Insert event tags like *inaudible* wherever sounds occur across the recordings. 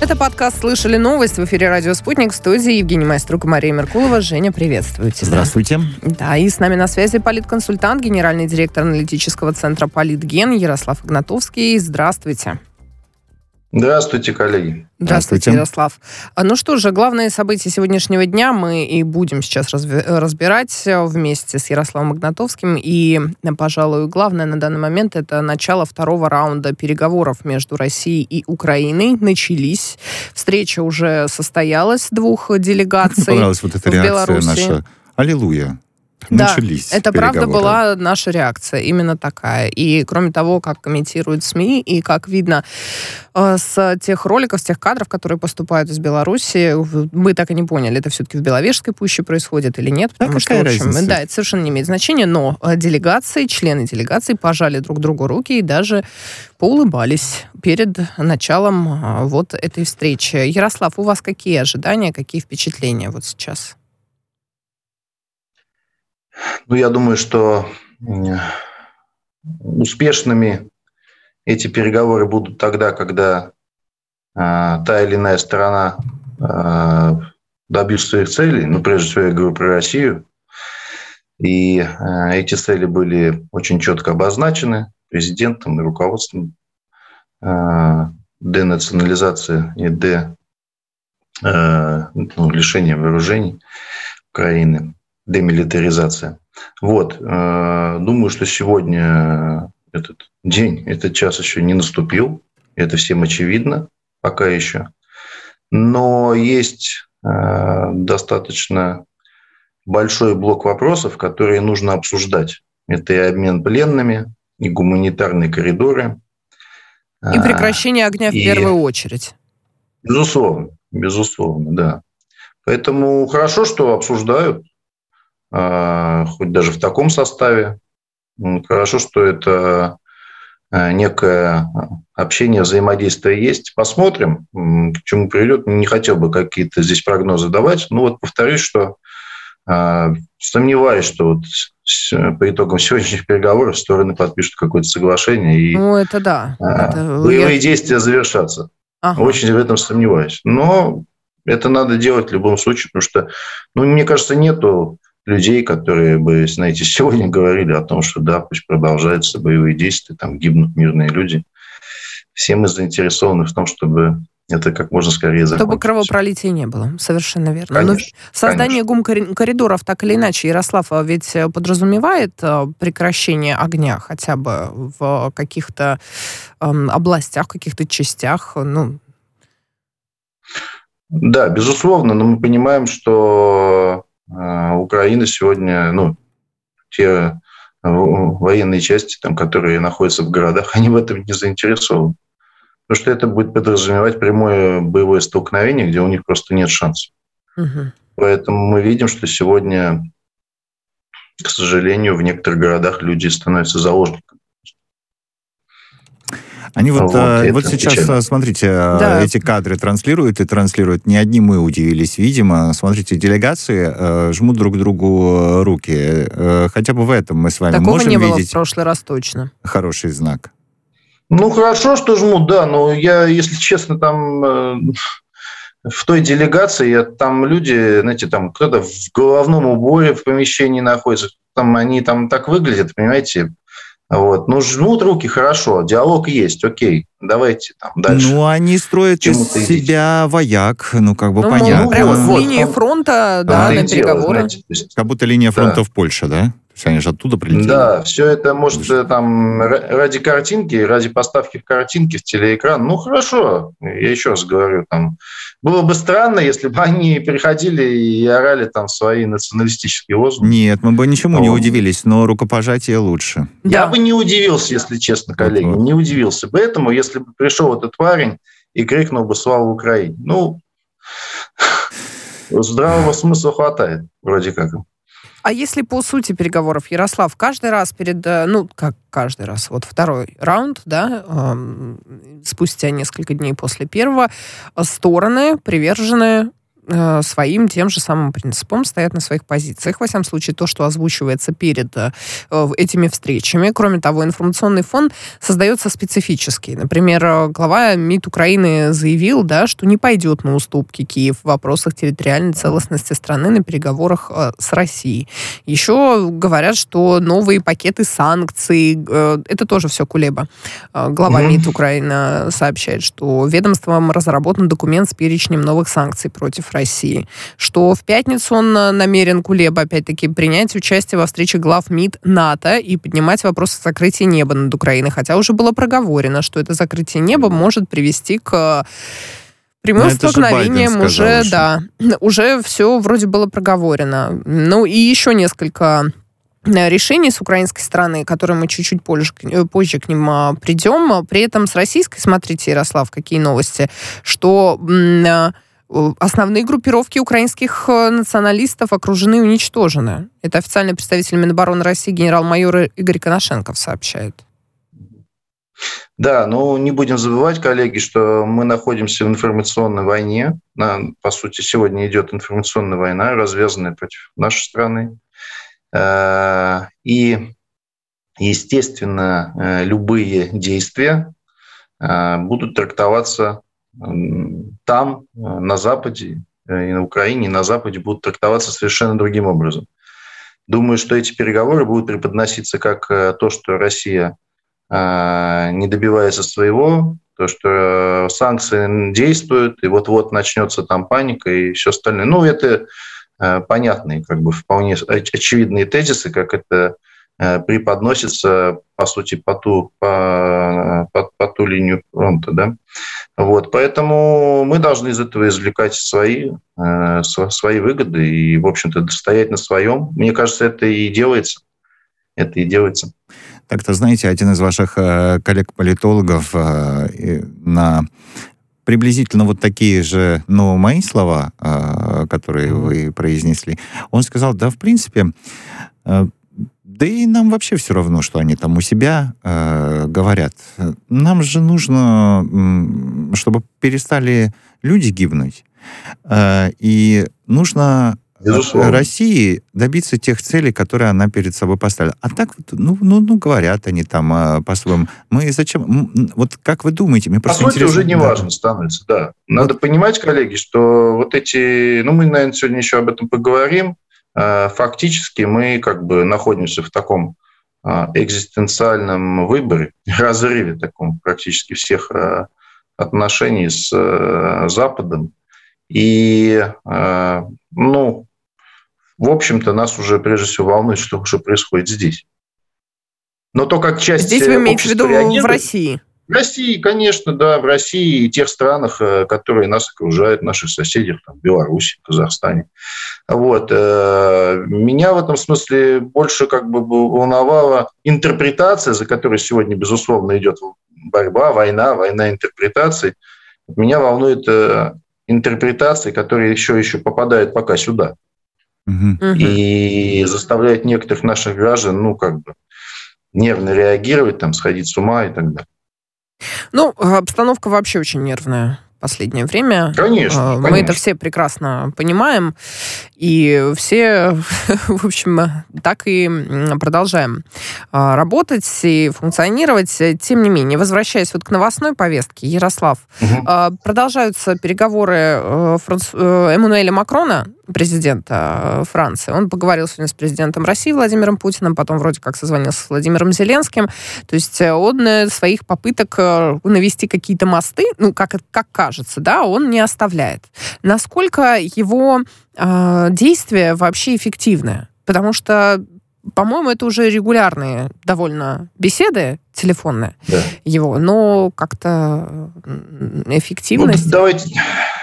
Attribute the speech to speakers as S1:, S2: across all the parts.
S1: Это подкаст «Слышали новость» в эфире «Радио Спутник» в студии Евгений Майструк и Мария Меркулова. Женя, приветствуйте.
S2: Здравствуйте.
S1: Да, и с нами на связи политконсультант, генеральный директор аналитического центра «Политген» Ярослав Игнатовский. Здравствуйте.
S3: Здравствуйте, коллеги.
S1: Здравствуйте, Ярослав. А, ну что же, главные события сегодняшнего дня мы и будем сейчас разбирать вместе с Ярославом Игнатовским. И, пожалуй, главное на данный момент это начало второго раунда переговоров между Россией и Украиной. Начались. Встреча уже состоялась двух делегаций. Мне
S2: понравилась вот эта реакция Беларуси. наша. Аллилуйя
S1: начались. Да, это правда была наша реакция, именно такая. И кроме того, как комментируют СМИ и как видно э, с тех роликов, с тех кадров, которые поступают из Беларуси, мы так и не поняли, это все-таки в Беловежской пуще происходит или нет,
S2: потому а что, в общем, разница?
S1: да, это совершенно не имеет значения, но э, делегации, члены делегации пожали друг другу руки и даже поулыбались перед началом э, вот этой встречи. Ярослав, у вас какие ожидания, какие впечатления вот сейчас?
S3: Ну, я думаю, что успешными эти переговоры будут тогда, когда э, та или иная сторона э, добьется своих целей. Ну, прежде всего, я говорю про Россию. И э, эти цели были очень четко обозначены президентом и руководством э, денационализации и де, э, ну, лишения вооружений Украины демилитаризация. Вот. Э, думаю, что сегодня этот день, этот час еще не наступил. Это всем очевидно пока еще. Но есть э, достаточно большой блок вопросов, которые нужно обсуждать. Это и обмен пленными, и гуманитарные коридоры.
S1: И прекращение огня в и... первую очередь.
S3: Безусловно, безусловно, да. Поэтому хорошо, что обсуждают. А, хоть даже в таком составе. Хорошо, что это а, некое общение, взаимодействие есть. Посмотрим, к чему приведет. Не хотел бы какие-то здесь прогнозы давать. Но вот повторюсь, что а, сомневаюсь, что вот по итогам сегодняшних переговоров стороны подпишут какое-то соглашение и
S1: ну, это да.
S3: это... боевые я... действия завершатся. Ага. Очень в этом сомневаюсь. Но это надо делать в любом случае, потому что, ну, мне кажется, нету людей, которые бы, знаете, *laughs* сегодня говорили о том, что да, пусть продолжаются боевые действия, там гибнут мирные люди. Все мы заинтересованы в том, чтобы это как можно скорее закончилось.
S1: Чтобы кровопролития не было, совершенно верно. Конечно, Но создание гум-коридоров так или иначе, Ярослав, а ведь подразумевает э, прекращение огня хотя бы в каких-то э, областях, каких-то частях, ну...
S3: Да, безусловно, но мы понимаем, что а, Украина сегодня, ну, те э, военные части, там, которые находятся в городах, *laughs* они в этом не заинтересованы. Потому что это будет подразумевать прямое боевое столкновение, где у них просто нет шансов. Угу. Поэтому мы видим, что сегодня, к сожалению, в некоторых городах люди становятся заложниками.
S2: Они вот, вот, э, вот сейчас, печально. смотрите, э, да. эти кадры транслируют и транслируют. Не одни мы удивились, видимо. Смотрите, делегации э, жмут друг другу руки. Э, хотя бы в этом мы с вами
S1: Такого
S2: можем
S1: не
S2: видеть...
S1: было в прошлый раз точно.
S2: Хороший знак.
S3: Ну, хорошо, что жмут, да. Но я, если честно, там... Э, в той делегации там люди, знаете, там кто-то в головном уборе в помещении находится, там они там так выглядят, понимаете, вот. Ну, жмут руки, хорошо, диалог есть, окей, давайте там дальше.
S2: Ну, они строят из себя вояк, ну, как бы ну, понятно. Ну,
S1: прямо с линии фронта, да, а, на переговоры. Знаете,
S2: есть, как будто линия фронта да. в Польше, да? Есть они же оттуда прилетели.
S3: Да, все это может Слушай. там ради картинки, ради поставки в картинки в телеэкран. Ну, хорошо, я еще раз говорю, там было бы странно, если бы они приходили и орали там свои националистические лозунги.
S2: Нет, мы бы ничему но... не удивились, но рукопожатие лучше.
S3: Я да. бы не удивился, если честно, коллеги, вот. не удивился бы этому, если бы пришел этот парень и крикнул бы «Слава Украине!». Ну, *sighs* здравого смысла хватает, вроде как.
S1: А если по сути переговоров, Ярослав, каждый раз перед, э, ну, как каждый раз, вот второй раунд, да, э, спустя несколько дней после первого, стороны привержены э, своим тем же самым принципам, стоят на своих позициях. Во всяком случае, то, что озвучивается перед э, этими встречами. Кроме того, информационный фон создается специфический. Например, глава МИД Украины заявил, да, что не пойдет на уступки Киев в вопросах территориальной целостности страны на переговорах э, с Россией. Еще говорят, что новые пакеты санкций, э, это тоже все Кулеба. Э, глава mm-hmm. МИД Украины сообщает, что ведомством разработан документ с перечнем новых санкций против России, что в пятницу он намерен, Кулеба, опять-таки, принять участие во встрече глав МИД НАТО и поднимать вопрос о закрытии неба над Украиной, хотя уже было проговорено, что это закрытие неба может привести к прямым столкновением уже, *laughs* уже, да, уже все вроде было проговорено. Ну и еще несколько э, решений с украинской стороны, которые мы чуть-чуть позже, э, позже к ним а, придем. При этом с российской, смотрите, Ярослав, какие новости, что э, основные группировки украинских националистов окружены и уничтожены. Это официальный представитель Минобороны России генерал-майор Игорь Коношенков сообщает.
S3: Да, но не будем забывать, коллеги, что мы находимся в информационной войне. По сути, сегодня идет информационная война, развязанная против нашей страны. Э, и, естественно, э, любые действия э, будут трактоваться там, на Западе, и на Украине, и на Западе будут трактоваться совершенно другим образом. Думаю, что эти переговоры будут преподноситься как то, что Россия не добивается своего, то, что санкции действуют, и вот-вот начнется там паника и все остальное. Ну, это понятные, как бы вполне очевидные тезисы, как это преподносится, по сути, по ту, по, по, по ту линию фронта. Да? Вот, поэтому мы должны из этого извлекать свои, свои выгоды и, в общем-то, стоять на своем. Мне кажется, это и делается. Это и делается.
S2: Так-то, знаете, один из ваших э, коллег-политологов э, на приблизительно вот такие же, но мои слова, э, которые вы произнесли, он сказал, да, в принципе, да и нам вообще все равно, что они там у себя э, говорят. Нам же нужно, чтобы перестали люди гибнуть. Э, и нужно Безусловно. России добиться тех целей, которые она перед собой поставила. А так, ну, ну, ну говорят они там а, по-своему. Мы зачем? Вот как вы думаете?
S3: Мне по сути, уже не да. важно становится, да. Надо вот. понимать, коллеги, что вот эти... Ну, мы, наверное, сегодня еще об этом поговорим. А, фактически мы как бы находимся в таком а, экзистенциальном выборе, *laughs* разрыве таком практически всех а, отношений с Западом. И, ну, в общем-то, нас уже прежде всего волнует, что уже происходит здесь. Но то, как часть
S1: Здесь вы имеете в виду в России?
S3: В России, конечно, да, в России и тех странах, э, которые нас окружают, наших соседей, там, Беларуси, Казахстане. Вот. Э, меня в этом смысле больше как бы волновала интерпретация, за которой сегодня, безусловно, идет борьба, война, война интерпретаций. Меня волнует э, интерпретации, которые еще, еще попадают пока сюда угу. и заставляет некоторых наших граждан, ну, как бы, нервно реагировать, там, сходить с ума и так далее.
S1: Ну, обстановка вообще очень нервная последнее время.
S3: Конечно, Мы
S1: конечно. это все прекрасно понимаем. И все, *laughs* в общем, так и продолжаем а, работать и функционировать. Тем не менее, возвращаясь вот к новостной повестке, Ярослав, угу. продолжаются переговоры э, Франц... Э, Эммануэля Макрона президента э, Франции. Он поговорил сегодня с президентом России Владимиром Путиным, потом вроде как созвонился с Владимиром Зеленским. То есть э, он э, своих попыток навести какие-то мосты, ну, как, как кажется, да, он не оставляет. Насколько его э, действия вообще эффективны? Потому что по-моему, это уже регулярные довольно беседы телефонные да. его, но как-то эффективность...
S3: Вот давайте,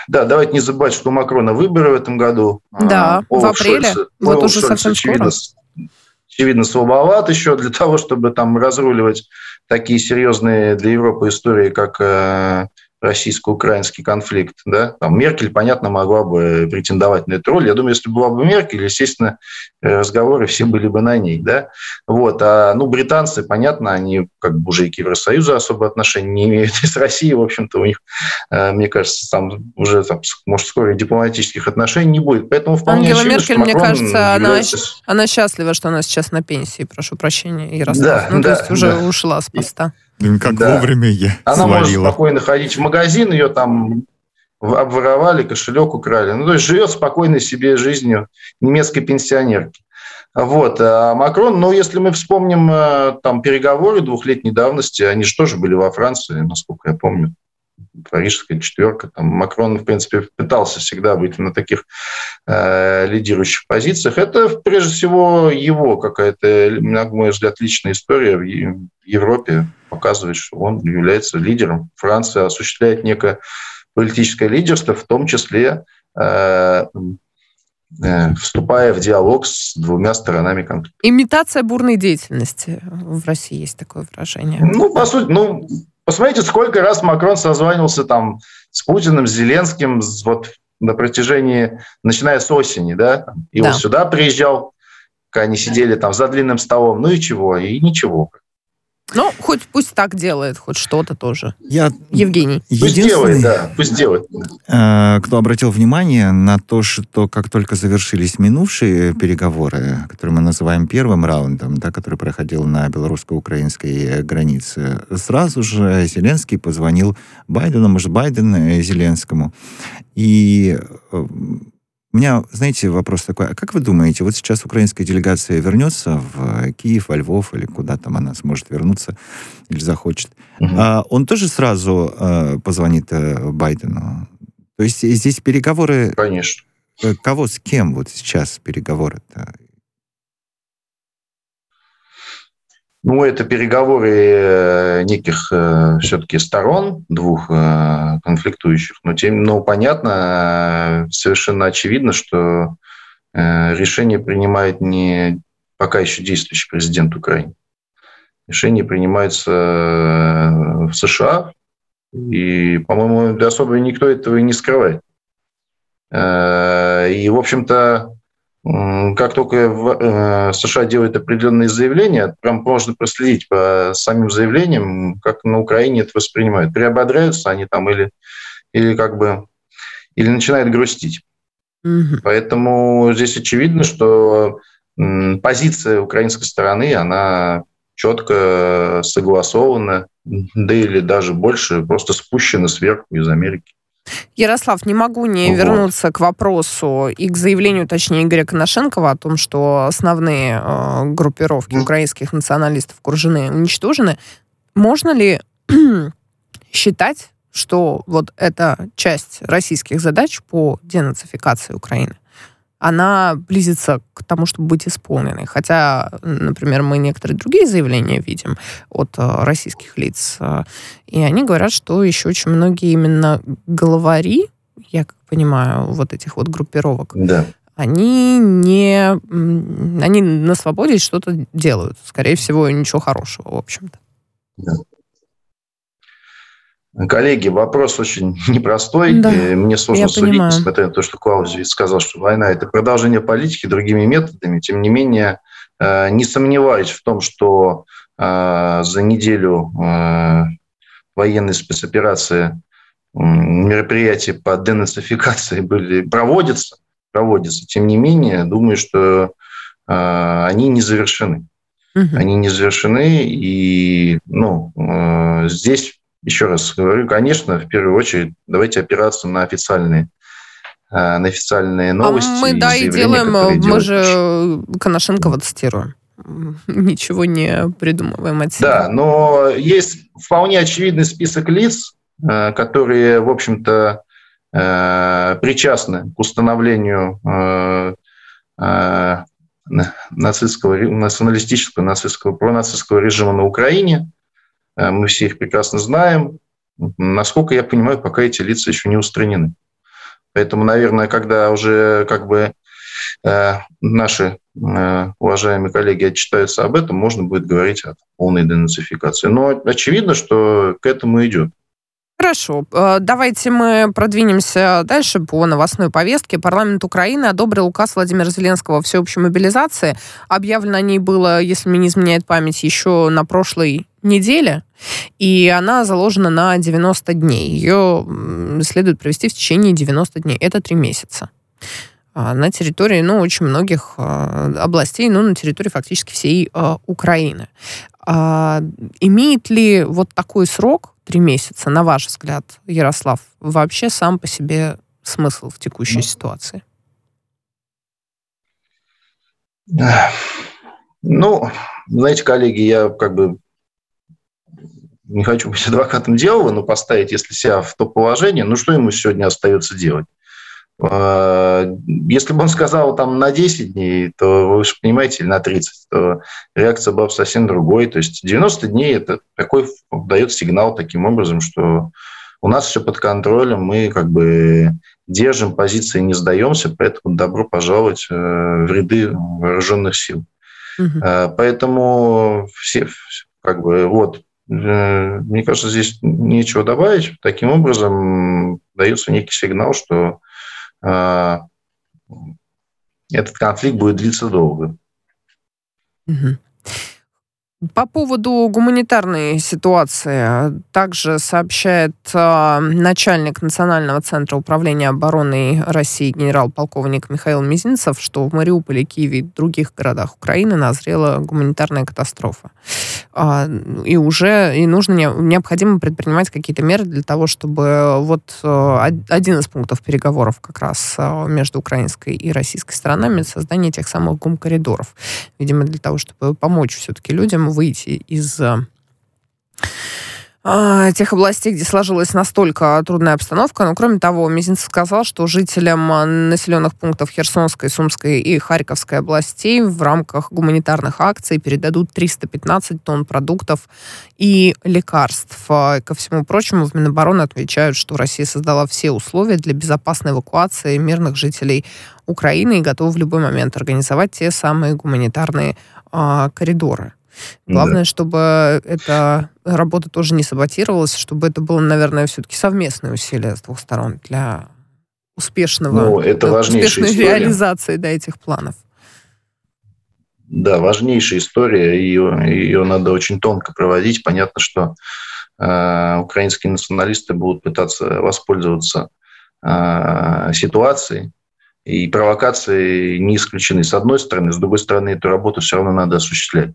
S3: да, давайте не забывать, что у Макрона выборы в этом году.
S1: Да, а, в апреле. Шольца, вот уже Шольца, совсем
S3: очевидно, скоро. Очевидно, слабоват еще для того, чтобы там разруливать такие серьезные для Европы истории, как э, российско-украинский конфликт, да, там Меркель, понятно, могла бы претендовать на эту роль. Я думаю, если была бы Меркель, естественно, разговоры все были бы на ней, да. Вот, а, ну, британцы, понятно, они как бы уже и к Евросоюзу особо отношения не имеют, *laughs* и с Россией, в общем-то, у них, э, мне кажется, там уже, там, может, скоро дипломатических отношений не будет. Поэтому
S1: вполне Ангела очевидно, Меркель, мне кажется, является... она, она счастлива, что она сейчас на пенсии, прошу прощения, Ярослав. Да, ну, да, то есть уже да. ушла с поста.
S2: Как да. вовремя я
S3: Она
S2: свалила.
S3: может спокойно ходить в магазин, ее там обворовали, кошелек украли. Ну, то есть живет спокойной себе жизнью немецкой пенсионерки. Вот. А Макрон, ну, если мы вспомним э, там переговоры двухлетней давности, они же тоже были во Франции, насколько я помню парижская четверка. Там Макрон, в принципе, пытался всегда быть на таких э, лидирующих позициях. Это, прежде всего, его какая-то, на мой взгляд, личная история в Европе показывает, что он является лидером. Франция осуществляет некое политическое лидерство, в том числе э, э, вступая в диалог с двумя сторонами конфликта.
S1: Имитация бурной деятельности в России есть такое выражение.
S3: Ну, по сути, ну, Посмотрите, сколько раз Макрон созванивался там с Путиным, с Зеленским вот на протяжении, начиная с осени, да, и да. он сюда приезжал, они сидели там за длинным столом, ну и чего, и ничего.
S1: Ну, хоть пусть так делает, хоть что-то тоже. Я... Евгений.
S3: Пусть делает, да, пусть делает.
S2: Э, кто обратил внимание на то, что как только завершились минувшие переговоры, которые мы называем первым раундом, да, который проходил на белорусско-украинской границе, сразу же Зеленский позвонил Байдену, может, Байден Зеленскому, и э, у меня, знаете, вопрос такой. А как вы думаете, вот сейчас украинская делегация вернется в Киев, во Львов, или куда там она сможет вернуться, или захочет, угу. а он тоже сразу э, позвонит э, Байдену? То есть здесь переговоры...
S3: Конечно.
S2: Э, кого с кем вот сейчас переговоры-то?
S3: Ну, это переговоры э, неких э, все-таки сторон, двух э, конфликтующих. Но, тем, но понятно, совершенно очевидно, что решение принимает не пока еще действующий президент Украины. Решение принимается в США, и, по-моему, особо никто этого и не скрывает. И, в общем-то, как только э, США делают определенные заявления, прям можно проследить по самим заявлениям, как на Украине это воспринимают. Приободряются они там или, или как бы или начинают грустить. Угу. Поэтому здесь очевидно, что позиция украинской стороны, она четко согласована, да или даже больше, просто спущена сверху из Америки.
S1: Ярослав, не могу не вот. вернуться к вопросу и к заявлению, точнее, Игоря Коношенкова о том, что основные э, группировки украинских националистов окружены, уничтожены. Можно ли *clears throat* считать, что вот эта часть российских задач по денацификации Украины она близится к тому, чтобы быть исполненной. Хотя, например, мы некоторые другие заявления видим от э, российских лиц, э, и они говорят, что еще очень многие именно главари, я как понимаю, вот этих вот группировок,
S3: да.
S1: они не... Они на свободе что-то делают. Скорее всего, ничего хорошего, в общем-то. Да.
S3: Коллеги, вопрос очень *laughs* непростой. Да, Мне сложно судить, понимаю. несмотря на то, что Клаузевич сказал, что война – это продолжение политики другими методами. Тем не менее, э, не сомневаюсь в том, что э, за неделю э, военной спецоперации мероприятия по денацификации *laughs* были, проводятся, проводятся. Тем не менее, думаю, что они не завершены. Угу. Они не завершены, и ну, здесь еще раз говорю, конечно, в первую очередь давайте опираться на официальные э, на официальные новости.
S1: А мы, да, и делаем, мы же Коношенкова цитируем. *laughs* Ничего не придумываем от себя.
S3: Да, но есть вполне очевидный список лиц, э, которые, в общем-то, э, причастны к установлению нацистского, националистического, нацистского, пронацистского режима на Украине. Э, мы все их прекрасно знаем. Насколько я понимаю, пока эти лица еще не устранены. Поэтому, наверное, когда уже как бы э, наши э, уважаемые коллеги отчитаются об этом, можно будет говорить о полной денацификации. Но очевидно, что к этому идет.
S1: Хорошо. Давайте мы продвинемся дальше по новостной повестке. Парламент Украины одобрил указ Владимира Зеленского о всеобщей мобилизации. Объявлено о ней было, если мне не изменяет память, еще на прошлой неделе, и она заложена на 90 дней. Ее следует провести в течение 90 дней. Это три месяца а, на территории, ну, очень многих э, областей, ну, на территории фактически всей э, Украины. А, имеет ли вот такой срок три месяца, на ваш взгляд, Ярослав, вообще сам по себе смысл в текущей ну, ситуации?
S3: Ну, знаете, коллеги, я как бы не хочу быть *laughs* адвокатом дьявола, но поставить, если себя в то положение, ну что ему сегодня остается делать? А, если бы он сказал там на 10 дней, то вы же понимаете, или на 30, то реакция была бы совсем другой. То есть 90 дней – это такой дает сигнал таким образом, что у нас все под контролем, мы как бы держим позиции, не сдаемся, поэтому добро пожаловать э, в ряды вооруженных сил. Угу. Поэтому все, как бы, вот, мне кажется, здесь нечего добавить. Таким образом дается некий сигнал, что а, этот конфликт будет длиться долго.
S1: Угу. По поводу гуманитарной ситуации также сообщает э, начальник Национального центра управления обороны России генерал-полковник Михаил Мизинцев, что в Мариуполе, Киеве и других городах Украины назрела гуманитарная катастрофа. Э, и уже и нужно необходимо предпринимать какие-то меры для того, чтобы вот э, один из пунктов переговоров как раз между украинской и российской сторонами создание тех самых гум-коридоров. Видимо, для того, чтобы помочь все-таки людям выйти из э, а, тех областей, где сложилась настолько трудная обстановка. Но, кроме того, Мизинцев сказал, что жителям э, населенных пунктов Херсонской, Сумской и Харьковской областей в рамках гуманитарных акций передадут 315 тонн продуктов и лекарств. А, ко всему прочему, в Минобороны отвечают, что Россия создала все условия для безопасной эвакуации мирных жителей Украины и готова в любой момент организовать те самые гуманитарные а, коридоры. Главное, да. чтобы эта работа тоже не саботировалась, чтобы это было, наверное, все-таки совместное усилие с двух сторон для успешного,
S3: ну, это
S1: успешной история. реализации да, этих планов.
S3: Да, важнейшая история, ее, ее надо очень тонко проводить. Понятно, что э, украинские националисты будут пытаться воспользоваться э, ситуацией, и провокации не исключены с одной стороны, с другой стороны, эту работу все равно надо осуществлять.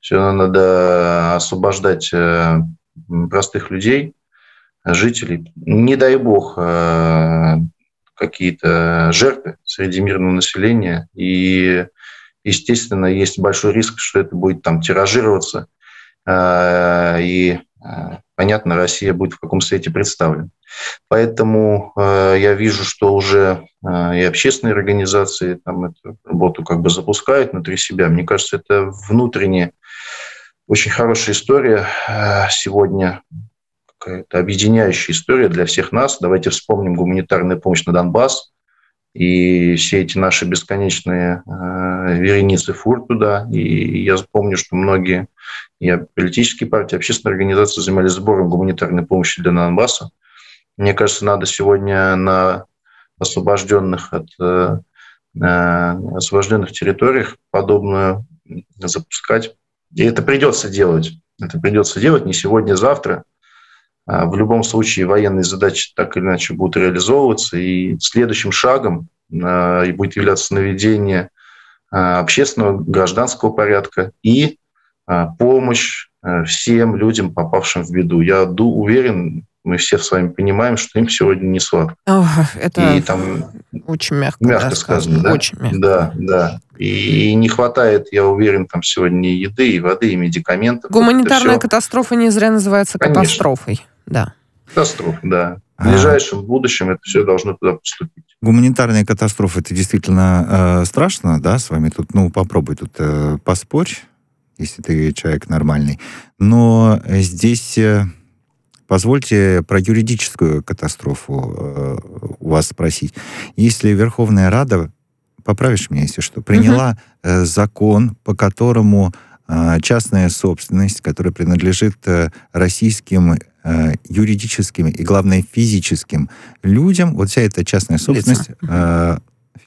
S3: Все надо освобождать э, простых людей, жителей. Не дай бог э, какие-то жертвы среди мирного населения. И, естественно, есть большой риск, что это будет там тиражироваться. Э, и, понятно, Россия будет в каком свете представлена. Поэтому я вижу, что уже и общественные организации там эту работу как бы запускают внутри себя. Мне кажется, это внутренне очень хорошая история э, сегодня, какая-то объединяющая история для всех нас. Давайте вспомним гуманитарную помощь на Донбасс и все эти наши бесконечные э, вереницы фур туда. И я помню, что многие и политические партии, общественные организации занимались сбором гуманитарной помощи для Донбасса. Мне кажется, надо сегодня на освобожденных от э, освобожденных территориях подобную запускать и это придется делать. Это придется делать не сегодня, а завтра. А в любом случае военные задачи так или иначе будут реализовываться. И следующим шагом а, будет являться наведение общественного гражданского порядка и помощь всем людям, попавшим в беду. Я уверен, мы все с вами понимаем, что им сегодня не сладко.
S1: О, это и там очень мягко,
S3: мягко да, сказано, да?
S1: Очень мягко.
S3: Да, да. И не хватает, я уверен, там сегодня и еды, и воды, и медикаментов.
S1: Гуманитарная вот катастрофа не зря называется Конечно. катастрофой. Да.
S3: Катастрофа, да. В а. ближайшем будущем это все должно туда поступить.
S2: Гуманитарная катастрофа это действительно э, страшно, да, с вами тут, ну, попробуй тут э, поспорь, если ты человек нормальный. Но здесь э, Позвольте про юридическую катастрофу э, у вас спросить. Если Верховная Рада, поправишь меня, если что, приняла угу. закон, по которому э, частная собственность, которая принадлежит российским юридическим и, главное, физическим людям, вот вся эта частная собственность, э,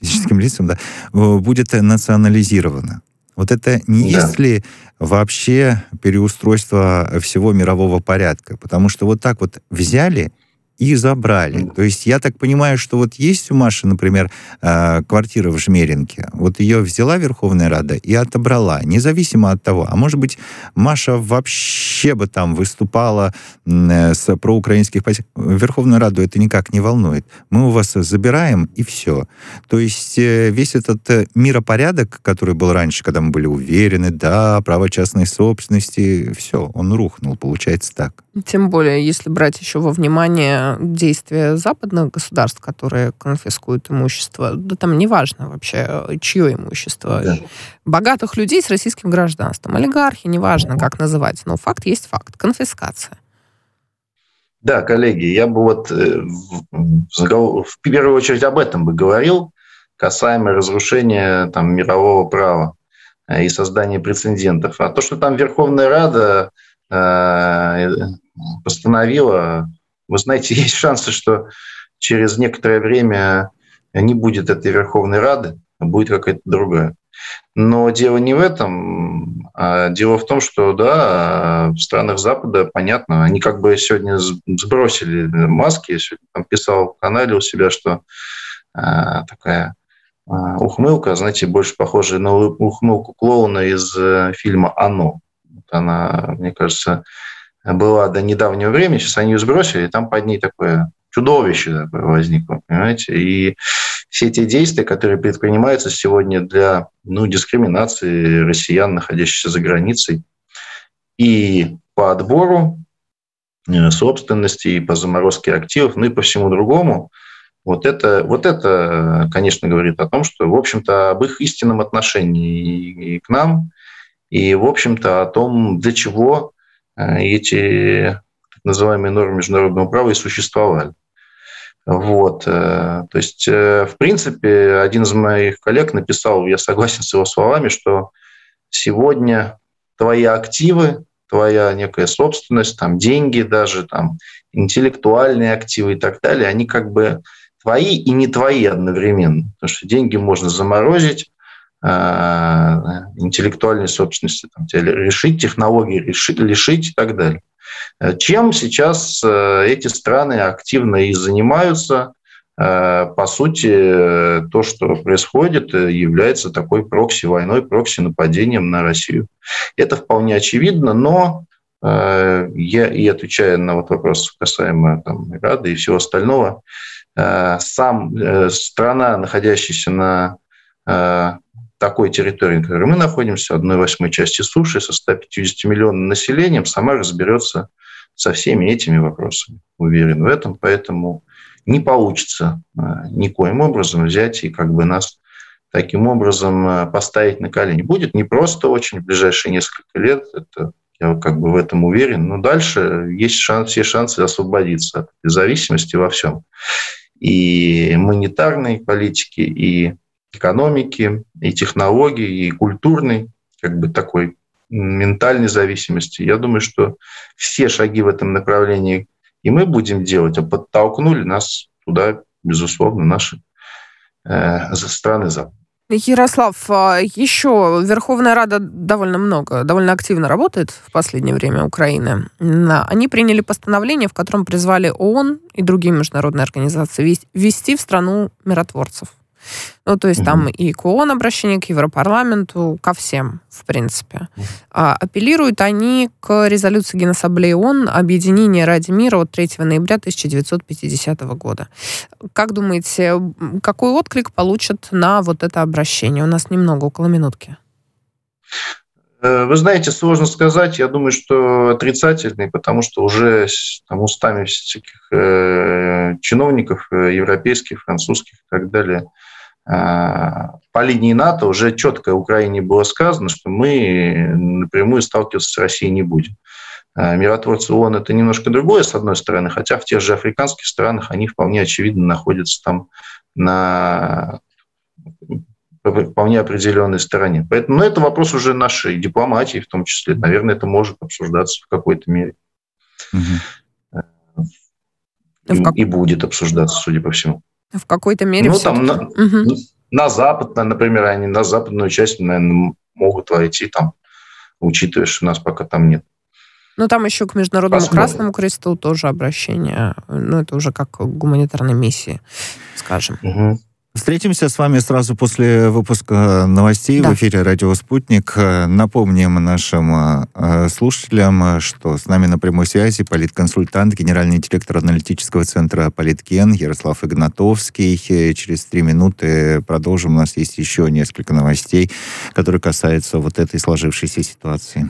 S2: физическим лицам, да, будет национализирована. Вот это не да. есть ли вообще переустройство всего мирового порядка? Потому что вот так вот взяли и забрали. То есть я так понимаю, что вот есть у Маши, например, э, квартира в Жмеринке. Вот ее взяла Верховная Рада и отобрала, независимо от того. А может быть, Маша вообще бы там выступала э, с проукраинских позиций. Верховную Раду это никак не волнует. Мы у вас забираем, и все. То есть э, весь этот миропорядок, который был раньше, когда мы были уверены, да, право частной собственности, все, он рухнул, получается так.
S1: Тем более, если брать еще во внимание действия западных государств, которые конфискуют имущество, да там неважно вообще, чье имущество. Да. Богатых людей с российским гражданством, олигархи, неважно, как называть, но факт есть факт. Конфискация.
S3: Да, коллеги, я бы вот э, в первую очередь об этом бы говорил, касаемо разрушения там, мирового права э, и создания прецедентов. А то, что там Верховная Рада э, постановила, вы знаете, *laughs* есть шансы, что через некоторое время не будет этой Верховной Рады, а будет какая-то другая. Но дело не в этом, а дело в том, что, да, в странах Запада, понятно, они как бы сегодня сбросили маски, я сегодня там писал в канале у себя, что а, такая а, ухмылка, знаете, больше похожая на ухмылку клоуна из э, фильма «Оно». Вот она, мне кажется, была до недавнего времени, сейчас они ее сбросили, и там под ней такое чудовище такое возникло, понимаете? И все те действия, которые предпринимаются сегодня для ну, дискриминации россиян, находящихся за границей, и по отбору собственности, и по заморозке активов, ну и по всему другому, вот это, вот это, конечно, говорит о том, что, в общем-то, об их истинном отношении и к нам, и, в общем-то, о том, для чего эти так называемые нормы международного права и существовали. Вот. Э, то есть, э, в принципе, один из моих коллег написал, я согласен с его словами, что сегодня твои активы, твоя некая собственность, там деньги даже, там интеллектуальные активы и так далее, они как бы твои и не твои одновременно. Потому что деньги можно заморозить, а, интеллектуальной собственности, там, решить технологии, решить, лишить и так далее. Э, чем сейчас э, эти страны активно и занимаются, э, по сути, то, что происходит, является такой прокси-войной, прокси-нападением на Россию. Это вполне очевидно, но я и отвечая на вот вопрос касаемо там, Рады и всего остального, сам страна, находящаяся на такой территории, на которой мы находимся, одной восьмой части суши, со 150 миллионным населением, сама разберется со всеми этими вопросами. Уверен в этом, поэтому не получится а, никоим образом взять и как бы нас таким образом а, поставить на колени. Будет непросто очень в ближайшие несколько лет, это я как бы в этом уверен, но дальше есть шанс, все шансы освободиться от зависимости во всем. И монетарной политики, и экономики, и технологий, и культурной, как бы такой ментальной зависимости. Я думаю, что все шаги в этом направлении и мы будем делать, а подтолкнули нас туда, безусловно, наши э, страны Запада.
S1: Ярослав, а еще Верховная Рада довольно много, довольно активно работает в последнее время Украины. Они приняли постановление, в котором призвали ООН и другие международные организации ввести в страну миротворцев. Ну, то есть угу. там и к ООН обращение, к Европарламенту, ко всем, в принципе. Угу. А, апеллируют они к резолюции Генассамблеи ООН «Объединение ради мира» от 3 ноября 1950 года. Как думаете, какой отклик получат на вот это обращение? У нас немного, около минутки.
S3: Э, вы знаете, сложно сказать. Я думаю, что отрицательный, потому что уже там, устами всяких э, чиновников э, европейских, французских и так далее – по линии НАТО уже четко Украине было сказано, что мы напрямую сталкиваться с Россией не будем. А, миротворцы ООН – это немножко другое, с одной стороны, хотя в тех же африканских странах они вполне очевидно находятся там на вполне определенной стороне. Поэтому ну, это вопрос уже нашей дипломатии в том числе. Наверное, это может обсуждаться в какой-то мере.
S2: Угу.
S3: и, как... и будет обсуждаться, судя по всему.
S1: В какой-то мере
S3: Ну, там на, угу. на запад, например, они на западную часть, наверное, могут войти там, учитывая, что у нас пока там нет.
S1: Ну, там еще к Международному Посмотрим. Красному Кресту тоже обращение. Ну, это уже как гуманитарной миссии, скажем.
S3: Угу.
S2: Встретимся с вами сразу после выпуска новостей да. в эфире «Радио Спутник». Напомним нашим э, слушателям, что с нами на прямой связи политконсультант, генеральный директор аналитического центра «Политген» Ярослав Игнатовский. Через три минуты продолжим. У нас есть еще несколько новостей, которые касаются вот этой сложившейся ситуации.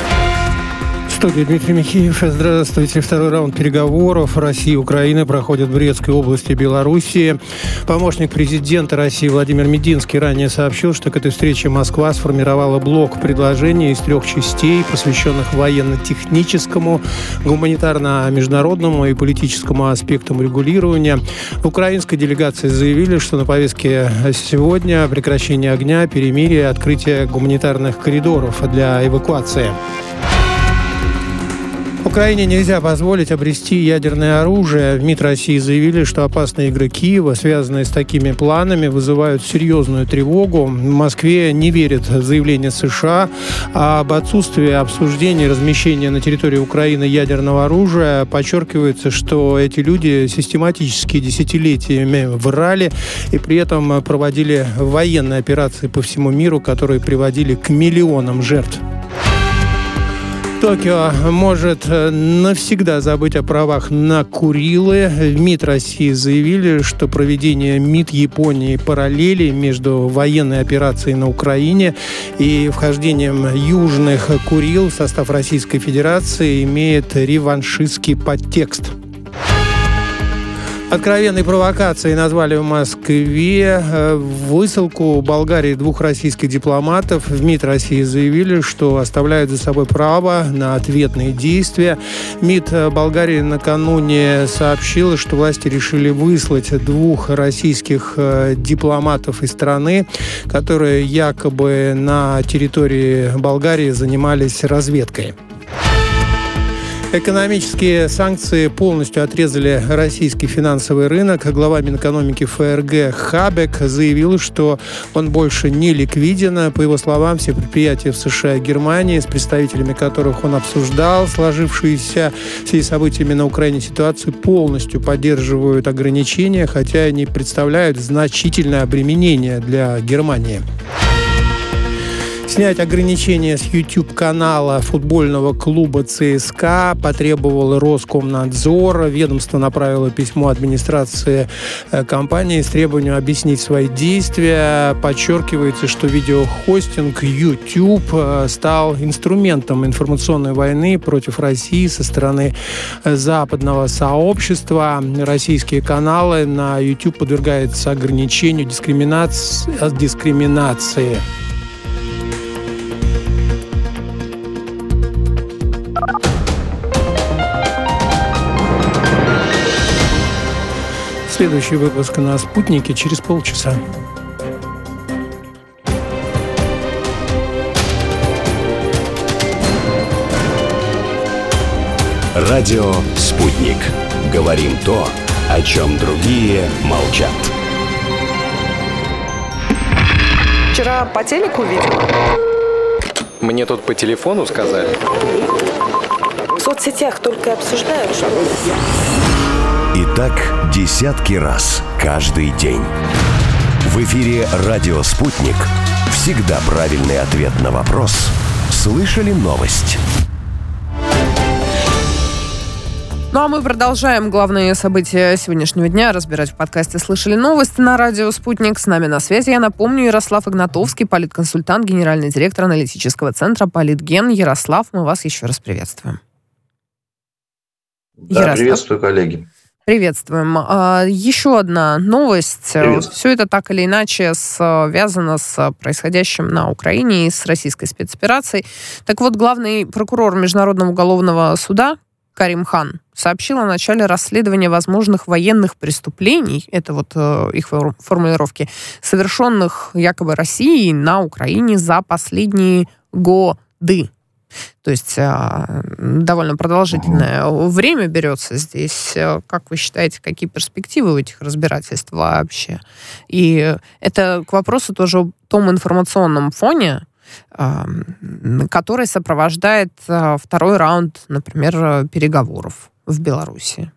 S4: студии Дмитрий Михеев. Здравствуйте. Второй раунд переговоров России и Украины проходит в Брестской области Белоруссии. Помощник президента России Владимир Мединский ранее сообщил, что к этой встрече Москва сформировала блок предложений из трех частей, посвященных военно-техническому, гуманитарно-международному и политическому аспектам регулирования. В украинской делегации заявили, что на повестке сегодня прекращение огня, перемирие, открытие гуманитарных коридоров для эвакуации. Украине нельзя позволить обрести ядерное оружие. В МИД России заявили, что опасные игры Киева, связанные с такими планами, вызывают серьезную тревогу. В Москве не верят в заявление США об отсутствии обсуждения размещения на территории Украины ядерного оружия. Подчеркивается, что эти люди систематически десятилетиями врали и при этом проводили военные операции по всему миру, которые приводили к миллионам жертв. Токио может э, навсегда забыть о правах на Курилы. В МИД России заявили, что проведение МИД Японии параллели между военной операцией на Украине и вхождением южных Курил в состав Российской Федерации имеет реваншистский подтекст. Откровенной провокацией назвали в Москве э, высылку Болгарии двух российских дипломатов. В МИД России заявили, что оставляют за собой право на ответные действия. МИД э, Болгарии накануне сообщил, что власти решили выслать двух российских э, дипломатов из страны, которые якобы на территории Болгарии занимались разведкой. Экономические санкции полностью отрезали российский финансовый рынок. Глава Минэкономики ФРГ Хабек заявил, что он больше не ликвиден. По его словам, все предприятия в США и Германии, с представителями которых он обсуждал сложившиеся в событиями на Украине ситуацию, полностью поддерживают ограничения, хотя они представляют значительное обременение для Германии. Снять ограничения с YouTube-канала футбольного клуба ЦСКА потребовал Роскомнадзор. Ведомство направило письмо администрации э, компании с требованием объяснить свои действия. Подчеркивается, что видеохостинг YouTube э, стал инструментом информационной войны против России со стороны э, западного сообщества. Российские каналы на YouTube подвергаются ограничению дискриминации. дискриминации. Следующий выпуск на «Спутнике» через полчаса.
S5: Радио «Спутник». Говорим то, о чем другие молчат.
S1: Вчера по телеку видела.
S6: Мне тут по телефону сказали.
S7: В соцсетях только обсуждают, что...
S5: И так десятки раз каждый день. В эфире «Радио Спутник». Всегда правильный ответ на вопрос. Слышали новость?
S1: Ну а мы продолжаем главные события сегодняшнего дня разбирать в подкасте «Слышали новости» на радио «Спутник». С нами на связи, я напомню, Ярослав Игнатовский, политконсультант, генеральный директор аналитического центра «Политген». Ярослав, мы вас еще раз приветствуем.
S3: Да, Ярослав. приветствую, коллеги.
S1: Приветствуем. А, еще одна новость. Все это так или иначе связано с происходящим на Украине и с российской спецоперацией. Так вот, главный прокурор Международного уголовного суда Карим Хан сообщил о начале расследования возможных военных преступлений, это вот э, их формулировки, совершенных якобы Россией на Украине за последние годы. То есть э, довольно продолжительное угу. время берется здесь. Э, как вы считаете, какие перспективы у этих разбирательств вообще? И это к вопросу тоже о том информационном фоне, который сопровождает а, второй раунд, например, переговоров в Беларуси?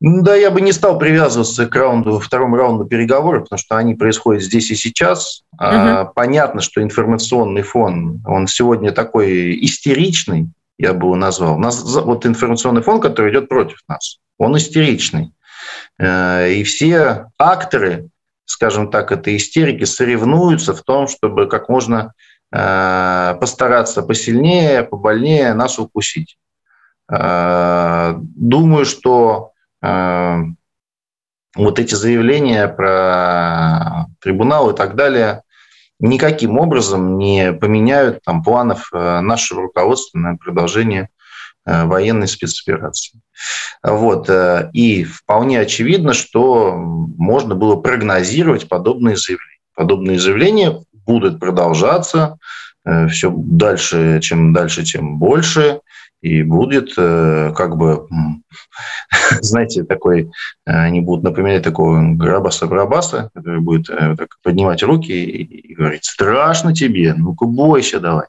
S3: Да, я бы не стал привязываться к раунду, второму раунду переговоров, потому что они происходят здесь и сейчас. Угу. Понятно, что информационный фон, он сегодня такой истеричный, я бы его назвал. Нас, вот информационный фон, который идет против нас, он истеричный. Э, и все акторы, скажем так, этой истерики соревнуются в том, чтобы как можно э, постараться посильнее, побольнее нас укусить. Э, думаю, что вот эти заявления про трибунал и так далее никаким образом не поменяют там, планов нашего руководства на продолжение Э, военной спецоперации. Вот. Э, и вполне очевидно, что можно было прогнозировать подобные заявления. Подобные заявления будут продолжаться э, все дальше, чем дальше, тем больше. И будет как бы, *laughs* знаете, такой, они будут напоминать такого Грабаса-Брабаса, который будет так, поднимать руки и, и говорить, страшно тебе, ну-ка бойся давай.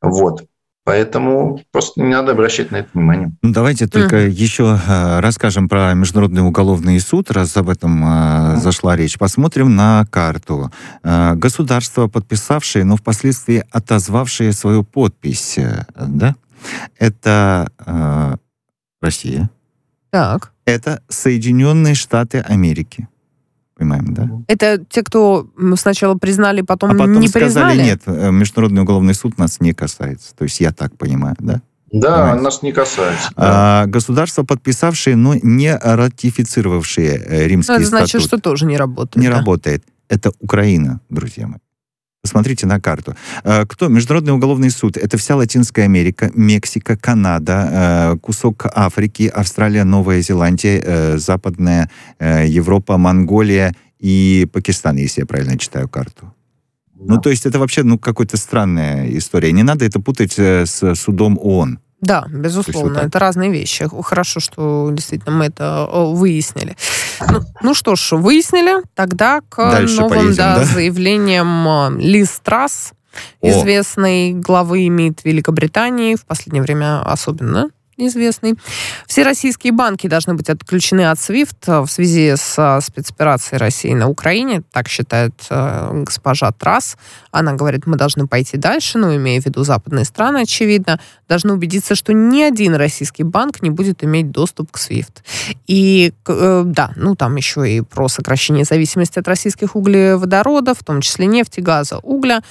S3: Вот. Поэтому просто не надо обращать на это внимание.
S2: Ну, давайте только mm. еще э, расскажем про Международный уголовный суд, раз об этом э, зашла речь. Посмотрим на карту. Э, государство, подписавшее, но впоследствии отозвавшее свою подпись, э, да? Это э, Россия.
S1: Так.
S2: Это Соединенные Штаты Америки. Понимаем, да?
S1: Это те, кто сначала признали, потом, а потом
S2: не
S1: сказали,
S2: признали? нет, э, Международный уголовный суд нас не касается. То есть я так понимаю, да?
S3: Да, Понимаете? нас не касается.
S2: Да. А, государства, подписавшие, но не ратифицировавшие э, римский ну,
S1: это значит,
S2: статут.
S1: что тоже не работает.
S2: Не
S1: да?
S2: работает. Это Украина, друзья мои. Посмотрите на карту. Э, кто? Международный уголовный суд. Это вся Латинская Америка, Мексика, Канада, кусок Африки, Австралия, Новая Зеландия, Западная Европа, Монголия и Пакистан, если я правильно читаю карту. Ну, то есть это вообще ну, какая-то странная история. Не надо это путать э, с судом ООН.
S1: Да, безусловно, вот это разные вещи. Хорошо, что действительно мы это выяснили. Ну, ну что ж, выяснили. Тогда к Дальше новым поедем, да, да? заявлениям Лиз Трасс, известной главы МИД Великобритании, в последнее время особенно известный. Все российские банки должны быть отключены от SWIFT в связи с спецоперацией России на Украине, так считает э, госпожа Трасс. Она говорит, мы должны пойти дальше, ну, имея в виду западные страны, очевидно, должны убедиться, что ни один российский банк не будет иметь доступ к SWIFT. И, э, да, ну, там еще и про сокращение зависимости от российских углеводородов, в том числе нефти, газа, угля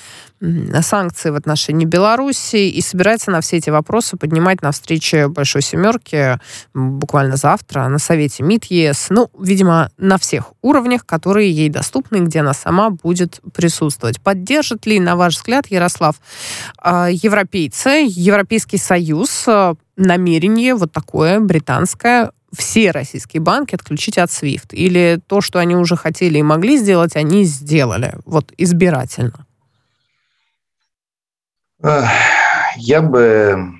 S1: санкции в отношении Беларуси и собирается на все эти вопросы поднимать на встрече Большой Семерки буквально завтра на Совете МИД ЕС. Ну, видимо, на всех уровнях, которые ей доступны, где она сама будет присутствовать. Поддержит ли, на ваш взгляд, Ярослав, а, европейцы, Европейский Союз а, намерение вот такое британское все российские банки отключить от SWIFT? Или то, что они уже хотели и могли сделать, они сделали вот избирательно?
S3: Я бы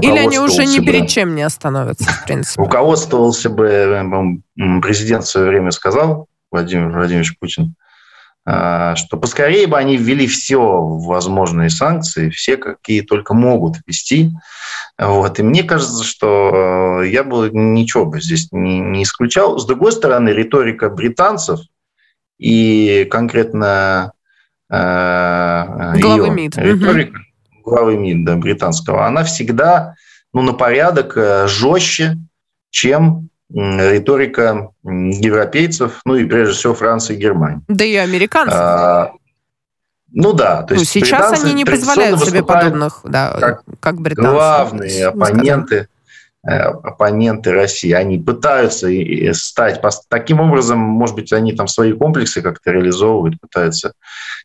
S1: или они уже ни перед чем не остановятся, в принципе?
S3: Руководствовался бы, президент в свое время сказал, Владимир Владимирович Путин, э, что поскорее бы они ввели все возможные санкции, все, какие только могут ввести. Вот. И мне кажется, что э, я бы ничего бы здесь не, не исключал. С другой стороны, риторика британцев и конкретно
S1: Главы МИД.
S3: Риторика, угу. главы МИД да, британского, она всегда ну, на порядок э, жестче, чем риторика европейцев, ну и прежде всего Франции и Германии.
S1: Да и американцев. А,
S3: Ну да, то
S1: ну, есть сейчас они не позволяют себе подобных, да, как, как британцы.
S3: Главные оппоненты Э, оппоненты России, они пытаются стать таким образом, может быть, они там свои комплексы как-то реализовывают, пытаются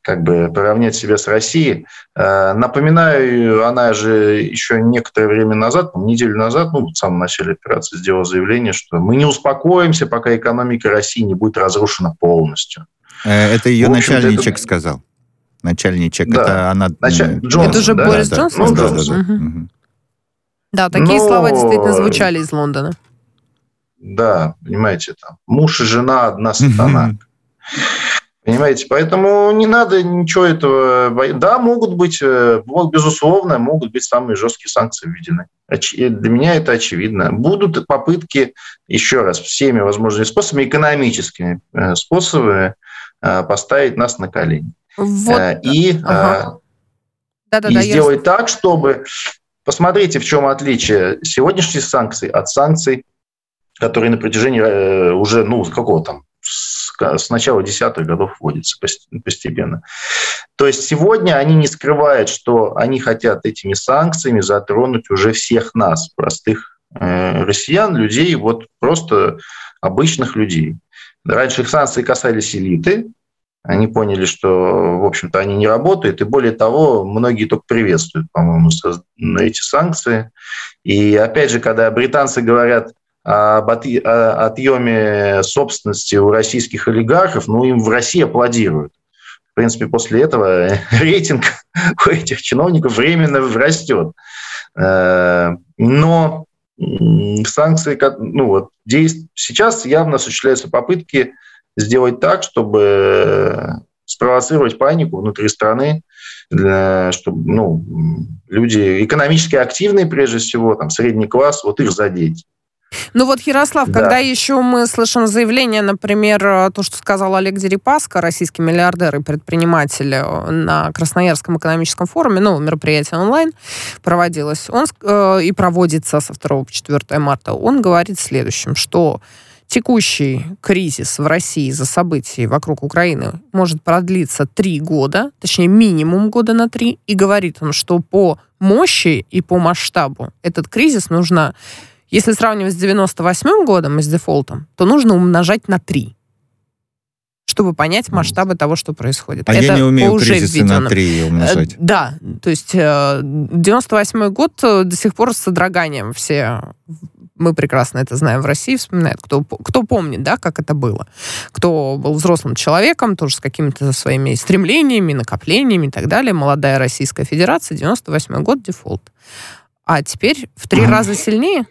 S3: как бы поравнять себя с Россией. Э, напоминаю, она же еще некоторое время назад, неделю назад, ну, в самом начале операции сделала заявление, что мы не успокоимся, пока экономика России не будет разрушена полностью.
S2: Э, это ее начальничек это... сказал. Начальничек. Да. Это она...
S1: Началь... Джонсон, это же да? Борис да, Джонсон? Да, да, да. Угу. Да, такие Но... слова действительно звучали из Лондона.
S3: Да, понимаете, там муж и жена одна сатана. Понимаете, поэтому не надо ничего этого бояться. Да, могут быть, э, безусловно, могут быть самые жесткие санкции введены. Для меня это очевидно. Будут попытки, еще раз, всеми возможными способами, экономическими э, способами э, поставить нас на колени. Вот. И, ага. да, да, и да, сделать я... так, чтобы Посмотрите, в чем отличие сегодняшних санкций от санкций, которые на протяжении э, уже, ну, какого там, с начала десятых годов вводятся постепенно. То есть сегодня они не скрывают, что они хотят этими санкциями затронуть уже всех нас, простых э, россиян, людей, вот просто обычных людей. Раньше их санкции касались элиты, они поняли, что, в общем-то, они не работают, и более того, многие только приветствуют, по-моему, эти санкции. И опять же, когда британцы говорят об отъеме собственности у российских олигархов, ну, им в России аплодируют. В принципе, после этого *laughs* рейтинг у этих чиновников временно растет. Э, но санкции, ну вот, сейчас явно осуществляются попытки сделать так, чтобы спровоцировать панику внутри страны, для, чтобы ну, люди экономически активные, прежде всего, там, средний класс, вот их задеть.
S1: Ну вот, Ярослав, да. когда еще мы слышим заявление, например, то, что сказал Олег Дерипаска, российский миллиардер и предприниматель э, на Красноярском экономическом форуме, ну, мероприятие онлайн проводилось, он э, и проводится со 2 по 4 марта, он говорит следующим, что Текущий кризис в России из-за событий вокруг Украины может продлиться три года, точнее минимум года на три, и говорит он, что по мощи и по масштабу этот кризис нужно, если сравнивать с 98 годом и с дефолтом, то нужно умножать на три чтобы понять масштабы того, что происходит.
S2: А Это я не умею уже кризисы введено. на три умножать. Э,
S1: да, то есть 98 э, год э, до сих пор с содроганием все мы прекрасно это знаем в России, вспоминают, кто, кто помнит, да, как это было. Кто был взрослым человеком, тоже с какими-то своими стремлениями, накоплениями и так далее. Молодая Российская Федерация, 98 год, дефолт. А теперь в три раза сильнее?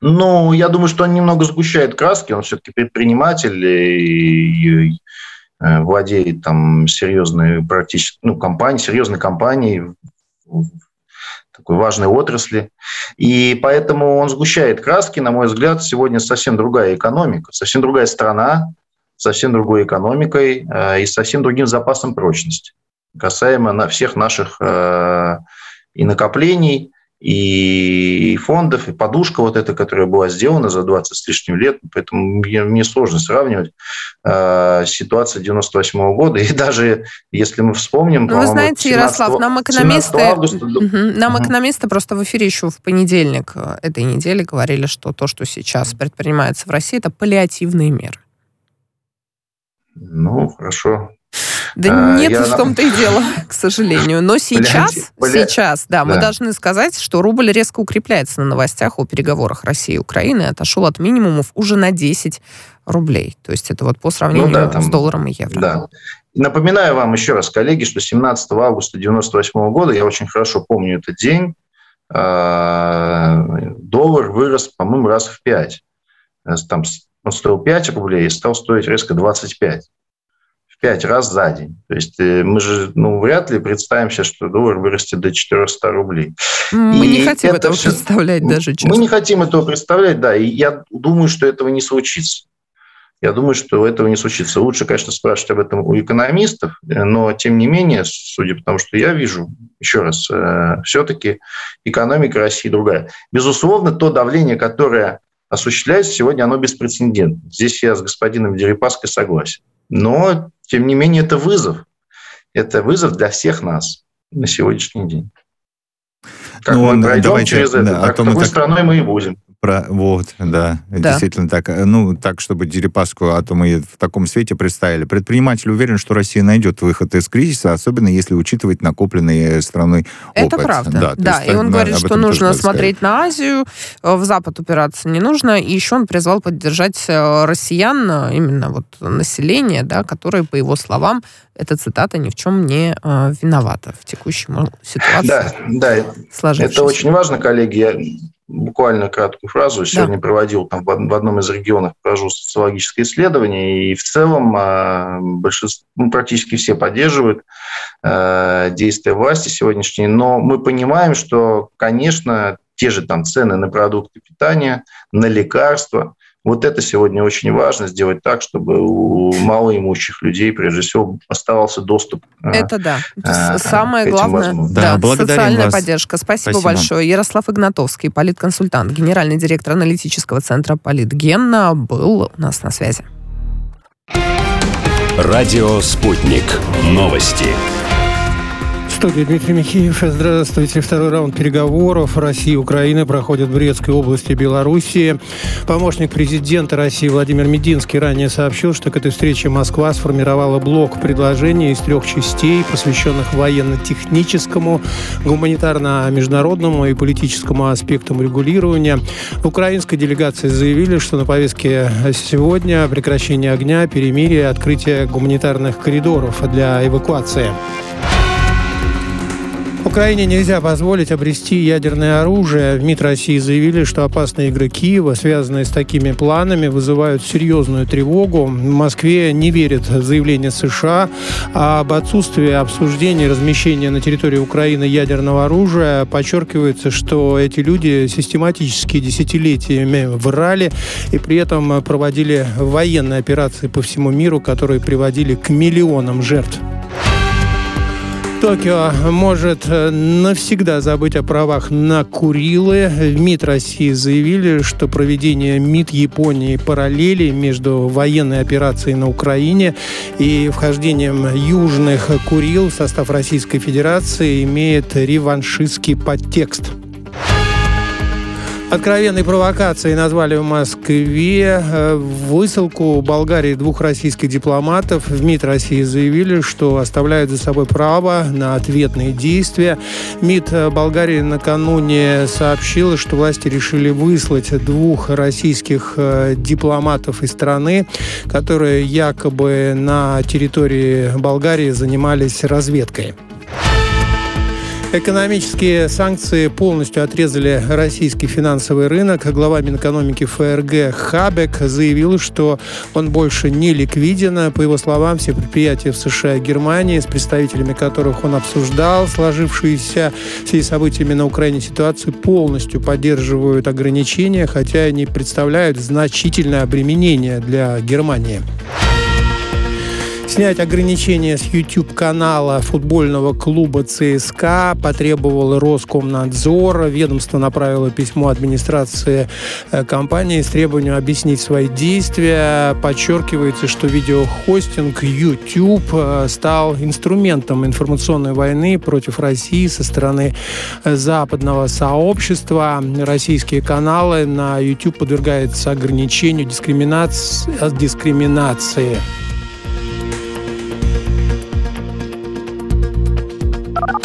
S3: Ну, я думаю, что он немного сгущает краски, он все-таки предприниматель и, и э, владеет там серьезной практически, ну, компанией, серьезной компанией такой важной отрасли. И поэтому он сгущает краски. На мой взгляд, сегодня совсем другая экономика, совсем другая страна, совсем другой экономикой э, и совсем другим запасом прочности касаемо на всех наших э, и накоплений, и фондов, и подушка вот эта, которая была сделана за 20 с лишним лет. Поэтому мне, мне сложно сравнивать э, ситуацию 98 -го года. И даже если мы вспомним...
S1: Ну, вы знаете, 17, Ярослав, нам экономисты, августа... угу, нам угу. экономисты просто в эфире еще в понедельник э, этой недели говорили, что то, что сейчас предпринимается в России, это паллиативные меры.
S3: Ну, хорошо.
S1: Да а, нет, я... в том-то и дело, к сожалению. Но сейчас, Бля... сейчас, да, да, мы должны сказать, что рубль резко укрепляется на новостях о переговорах России и Украины, отошел от минимумов уже на 10 рублей. То есть это вот по сравнению ну, да, там, с долларом и евро.
S3: Да. Напоминаю вам еще раз, коллеги, что 17 августа 1998 года, я очень хорошо помню этот день, а, доллар вырос, по-моему, раз в 5. Там он стоил 5 рублей и стал стоить резко 25 пять раз за день. То есть э, мы же ну, вряд ли представим себе, что доллар вырастет до 400 рублей.
S1: Мы и не хотим это этого все... представлять даже, честно.
S3: Мы не хотим этого представлять, да, и я думаю, что этого не случится. Я думаю, что этого не случится. Лучше, конечно, спрашивать об этом у экономистов, э, но тем не менее, судя по тому, что я вижу, еще раз, э, все-таки экономика России другая. Безусловно, то давление, которое осуществляется сегодня, оно беспрецедентно. Здесь я с господином Дерипаской согласен. Но тем не менее, это вызов. Это вызов для всех нас на сегодняшний день. Как ну, мы пройдем давайте, через это, да, так, а такой так... страной мы и будем.
S2: Про, вот, да, да, действительно так. Ну, так, чтобы Дерипаску, а то мы в таком свете представили. Предприниматель уверен, что Россия найдет выход из кризиса, особенно если учитывать накопленный страной опыт.
S1: Это правда, да. да. Есть, и он говорит, что нужно смотреть на Азию, э, в Запад упираться не нужно. И еще он призвал поддержать э, россиян, э, именно вот население, да, которое, по его словам, эта цитата ни в чем не э, виновата в текущей ситуации.
S3: Да, да. Это очень важно, коллеги. Буквально краткую фразу. Сегодня да. проводил там в одном из регионов, провожу социологическое исследование, и в целом а, большинство, ну, практически все поддерживают э, действия власти сегодняшней. Но мы понимаем, что, конечно, те же там цены на продукты питания, на лекарства – вот это сегодня очень важно сделать так, чтобы у малоимущих людей, прежде всего, оставался доступ.
S1: Э, это да. А, Самое главное. Да, да социальная вас. поддержка. Спасибо, Спасибо большое. Ярослав Игнатовский, политконсультант, генеральный директор аналитического центра Политген, был у нас на связи.
S5: Радио «Спутник». Новости
S4: студии Дмитрий Михеев. Здравствуйте. Второй раунд переговоров России и Украины проходит в Брестской области Белоруссии. Помощник президента России Владимир Мединский ранее сообщил, что к этой встрече Москва сформировала блок предложений из трех частей, посвященных военно-техническому, гуманитарно-международному и политическому аспектам регулирования. В украинской делегации заявили, что на повестке сегодня прекращение огня, перемирие, открытие гуманитарных коридоров для эвакуации. Украине нельзя позволить обрести ядерное оружие. В МИД России заявили, что опасные игры Киева, связанные с такими планами, вызывают серьезную тревогу. В Москве не верят в заявление США об отсутствии обсуждения размещения на территории Украины ядерного оружия. Подчеркивается, что эти люди систематически десятилетиями врали и при этом проводили военные операции по всему миру, которые приводили к миллионам жертв. Токио может э, навсегда забыть о правах на Курилы. В МИД России заявили, что проведение МИД Японии параллели между военной операцией на Украине и вхождением южных Курил в состав Российской Федерации имеет реваншистский подтекст. Откровенной провокацией назвали в Москве э, высылку Болгарии двух российских дипломатов. В МИД России заявили, что оставляют за собой право на ответные действия. МИД Болгарии накануне сообщил, что власти решили выслать двух российских э, дипломатов из страны, которые якобы на территории Болгарии занимались разведкой. Экономические санкции полностью отрезали российский финансовый рынок. Глава Минэкономики ФРГ Хабек заявил, что он больше не ликвиден. По его словам, все предприятия в США и Германии, с представителями которых он обсуждал сложившиеся все событиями на Украине ситуацию, полностью поддерживают ограничения, хотя они представляют значительное обременение для Германии. Снять ограничения с YouTube-канала футбольного клуба ЦСКА потребовал Роскомнадзор. Ведомство направило письмо администрации э, компании с требованием объяснить свои действия. Подчеркивается, что видеохостинг YouTube э, стал инструментом информационной войны против России со стороны э, западного сообщества. Российские каналы на YouTube подвергаются ограничению дискриминации. дискриминации.